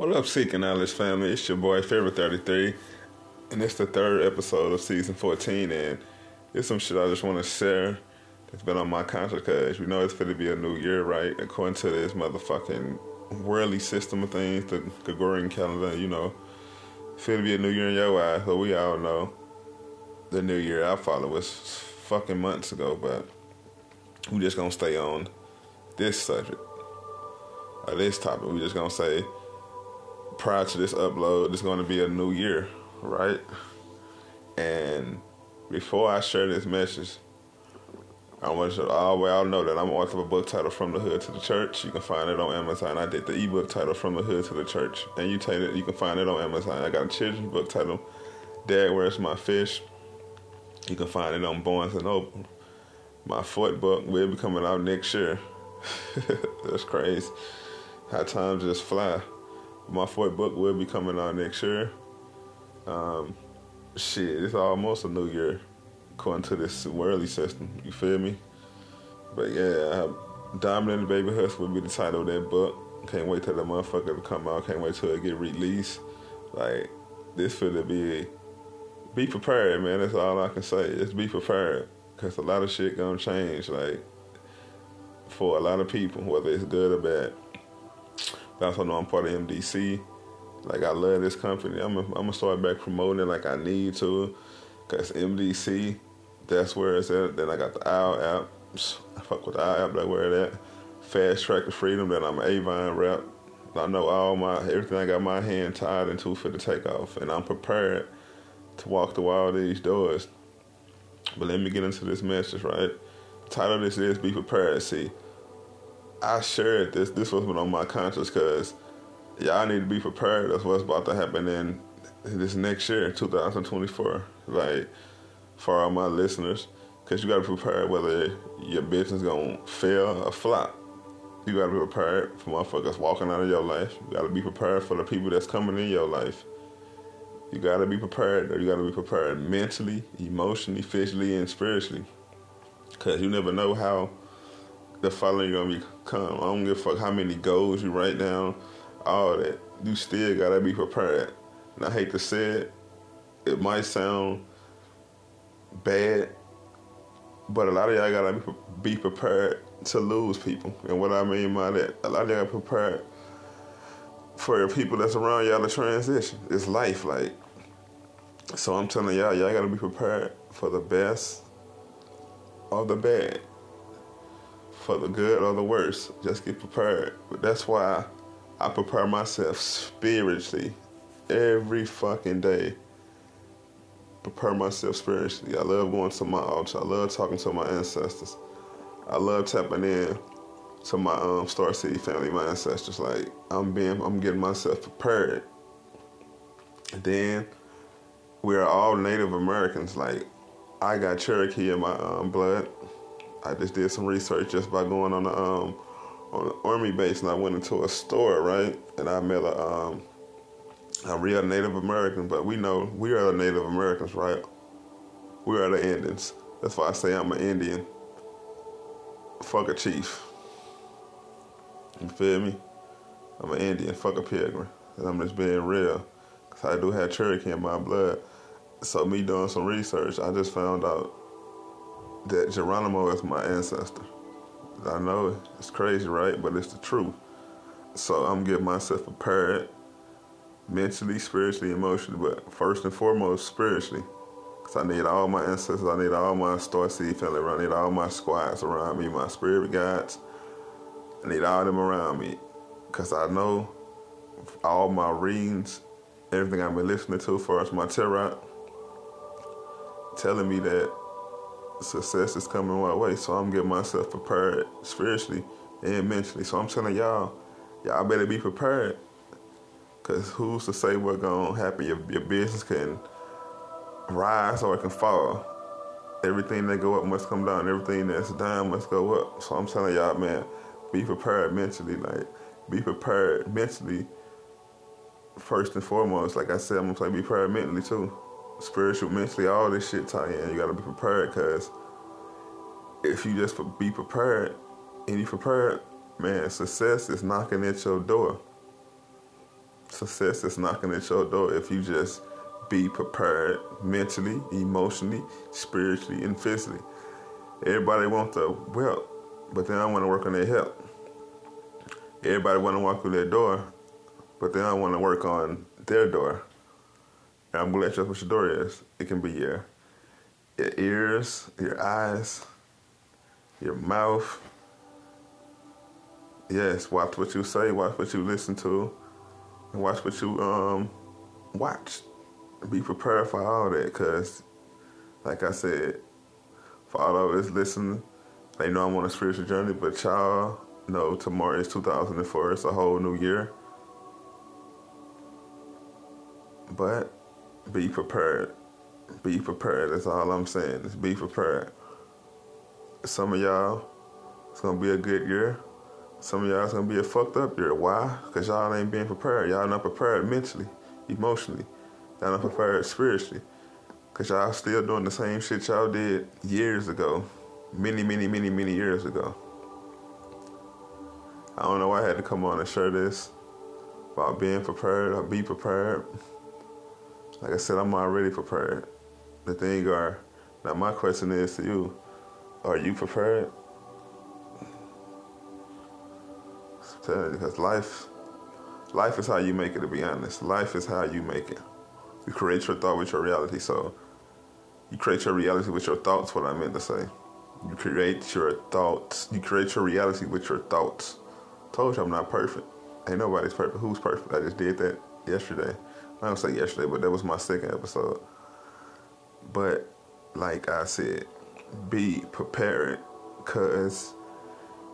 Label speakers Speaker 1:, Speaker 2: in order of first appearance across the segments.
Speaker 1: What up, Seeking Knowledge family? It's your boy, Pharaoh 33, and it's the third episode of season 14. And it's some shit I just want to share that's been on my conscience because we know it's going to be a new year, right? According to this motherfucking worldly system of things, the Gregorian calendar, you know, it's going to be a new year in your eyes. So we all know the new year I follow was fucking months ago, but we just gonna stay on this subject or this topic. We just gonna say prior to this upload, it's going to be a new year, right? And before I share this message, I want you all we all know that I'm author of a book titled From the Hood to the Church. You can find it on Amazon. I did the ebook titled From the Hood to the Church. And you take it, you can find it on Amazon. I got a children's book titled Dad, Where's My Fish? You can find it on Barnes and Noble. My fourth book will be coming out next year. That's crazy. How time just fly my fourth book will be coming out next year. Um, shit, it's almost a new year according to this worldly system. You feel me? But yeah, the Baby Hustle will be the title of that book. Can't wait till the motherfucker to come out. Can't wait till it get released. Like this for to be be prepared, man. That's all I can say. Just be prepared, cause a lot of shit gonna change. Like for a lot of people, whether it's good or bad. I also know I'm part of MDC. Like I love this company. I'm I'm gonna start back promoting like I need to, cause MDC, that's where it's at. Then I got the OWL app. I fuck with the OWL app. Like where it at. Fast Track to Freedom. Then I'm Avon rep. I know all my everything I got my hand tied into for the takeoff, and I'm prepared to walk through all these doors. But let me get into this message, right? The title of this is Be Prepared. See, I shared this. This was on my conscience because y'all need to be prepared. That's what's about to happen in this next year, 2024. Like for all my listeners, because you got to prepare whether your business gonna fail or flop. You got to be prepared for motherfuckers walking out of your life. You got to be prepared for the people that's coming in your life. You got to be prepared, or you got to be prepared mentally, emotionally, physically, and spiritually. Because you never know how the following gonna become. I don't give a fuck how many goals you write down, all that. You still gotta be prepared. And I hate to say it, it might sound bad, but a lot of y'all gotta be prepared to lose people. And what I mean by that, a lot of y'all prepared for the people that's around y'all to transition. It's life, like. So I'm telling y'all, y'all gotta be prepared for the best of the bad for the good or the worse. Just get prepared. But that's why I prepare myself spiritually every fucking day. Prepare myself spiritually. I love going to my altar. I love talking to my ancestors. I love tapping in to my um Star Seed family, my ancestors. Like I'm being, I'm getting myself prepared. then we are all Native Americans. Like I got Cherokee in my um, blood. I just did some research just by going on the um on the army base, and I went into a store, right, and I met a um a real Native American. But we know we are the Native Americans, right? We are the Indians. That's why I say I'm an Indian. Fuck a chief. You feel me? I'm an Indian. Fuck a pilgrim. And I'm just being real. Cause I do have Cherokee in my blood. So me doing some research, I just found out that Geronimo is my ancestor. I know it's crazy, right? But it's the truth. So I'm getting myself prepared mentally, spiritually, emotionally, but first and foremost, spiritually. Because I need all my ancestors, I need all my Star Seed family around, I need all my squads around me, my spirit guides. I need all them around me. Because I know all my readings, everything I've been listening to as far as my tarot, telling me that success is coming my way. So I'm getting myself prepared spiritually and mentally. So I'm telling y'all, y'all better be prepared. Cause who's to say what's gonna happen? Your, your business can rise or it can fall. Everything that go up must come down. Everything that's down must go up. So I'm telling y'all, man, be prepared mentally. Like, be prepared mentally. First and foremost, like I said, I'm gonna say be prepared mentally too spiritual, mentally, all this shit tie in. You gotta be prepared because if you just be prepared and you prepared, man, success is knocking at your door. success is knocking at your door if you just be prepared mentally, emotionally, spiritually, and physically. Everybody wants the wealth, but then I want to work on their health. Everybody want to walk through their door, but then I want to work on their door. I'm gonna let you know what your door is. It can be your your ears, your eyes, your mouth. Yes, watch what you say, watch what you listen to, and watch what you um watch. Be prepared for all that, cause like I said, for all of us listening, they know I'm on a spiritual journey, but y'all know tomorrow is 2004. It's a whole new year. But be prepared. Be prepared. That's all I'm saying. Just be prepared. Some of y'all, it's gonna be a good year. Some of y'all, it's gonna be a fucked up year. Why? Because y'all ain't being prepared. Y'all not prepared mentally, emotionally. Y'all not prepared spiritually. Because y'all still doing the same shit y'all did years ago. Many, many, many, many years ago. I don't know why I had to come on and share this about being prepared or be prepared. Like I said, I'm already prepared. The thing are, now my question is to you, are you prepared? Because life, life is how you make it. To be honest, life is how you make it. You create your thought with your reality. So, you create your reality with your thoughts. What I meant to say. You create your thoughts. You create your reality with your thoughts. Told you I'm not perfect. Ain't nobody's perfect. Who's perfect? I just did that yesterday. I don't say yesterday, but that was my second episode. But like I said, be prepared, cause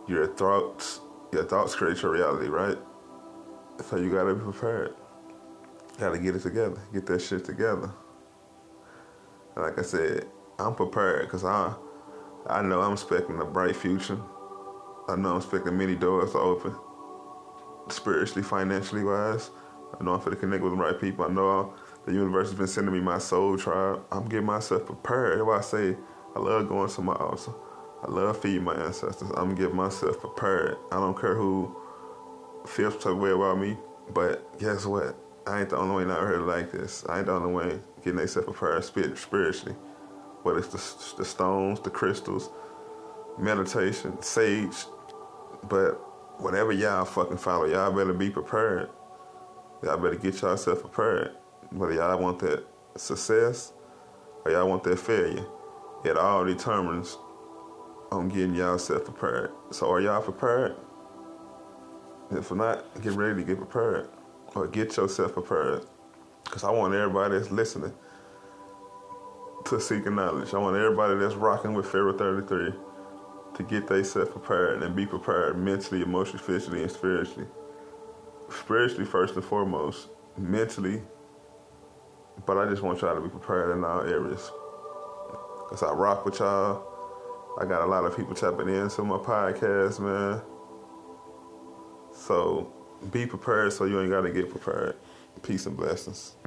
Speaker 1: your thoughts, your thoughts create your reality, right? So you gotta be prepared. Gotta get it together, get that shit together. Like I said, I'm prepared because I, I know I'm expecting a bright future. I know I'm expecting many doors to open, spiritually, financially wise. I know I'm going to connect with the right people. I know the universe has been sending me my soul tribe. I'm getting myself prepared. That's why I say I love going to my altar. I love feeding my ancestors. I'm getting myself prepared. I don't care who feels some way about me, but guess what? I ain't the only one out here like this. I ain't the only one getting themselves prepared spiritually. Whether it's the, the stones, the crystals, meditation, sage, but whatever y'all fucking follow, y'all better be prepared. Y'all better get yourself prepared. Whether y'all want that success or y'all want that failure, it all determines on getting y'all self prepared. So are y'all prepared? If not, get ready to get prepared or get yourself prepared. Because I want everybody that's listening to seeking knowledge. I want everybody that's rocking with Pharaoh 33 to get themselves prepared and be prepared mentally, emotionally, physically, and spiritually spiritually first and foremost, mentally, but I just want y'all to be prepared in all areas. Cause I rock with y'all. I got a lot of people tapping in into my podcast, man. So be prepared so you ain't gotta get prepared. Peace and blessings.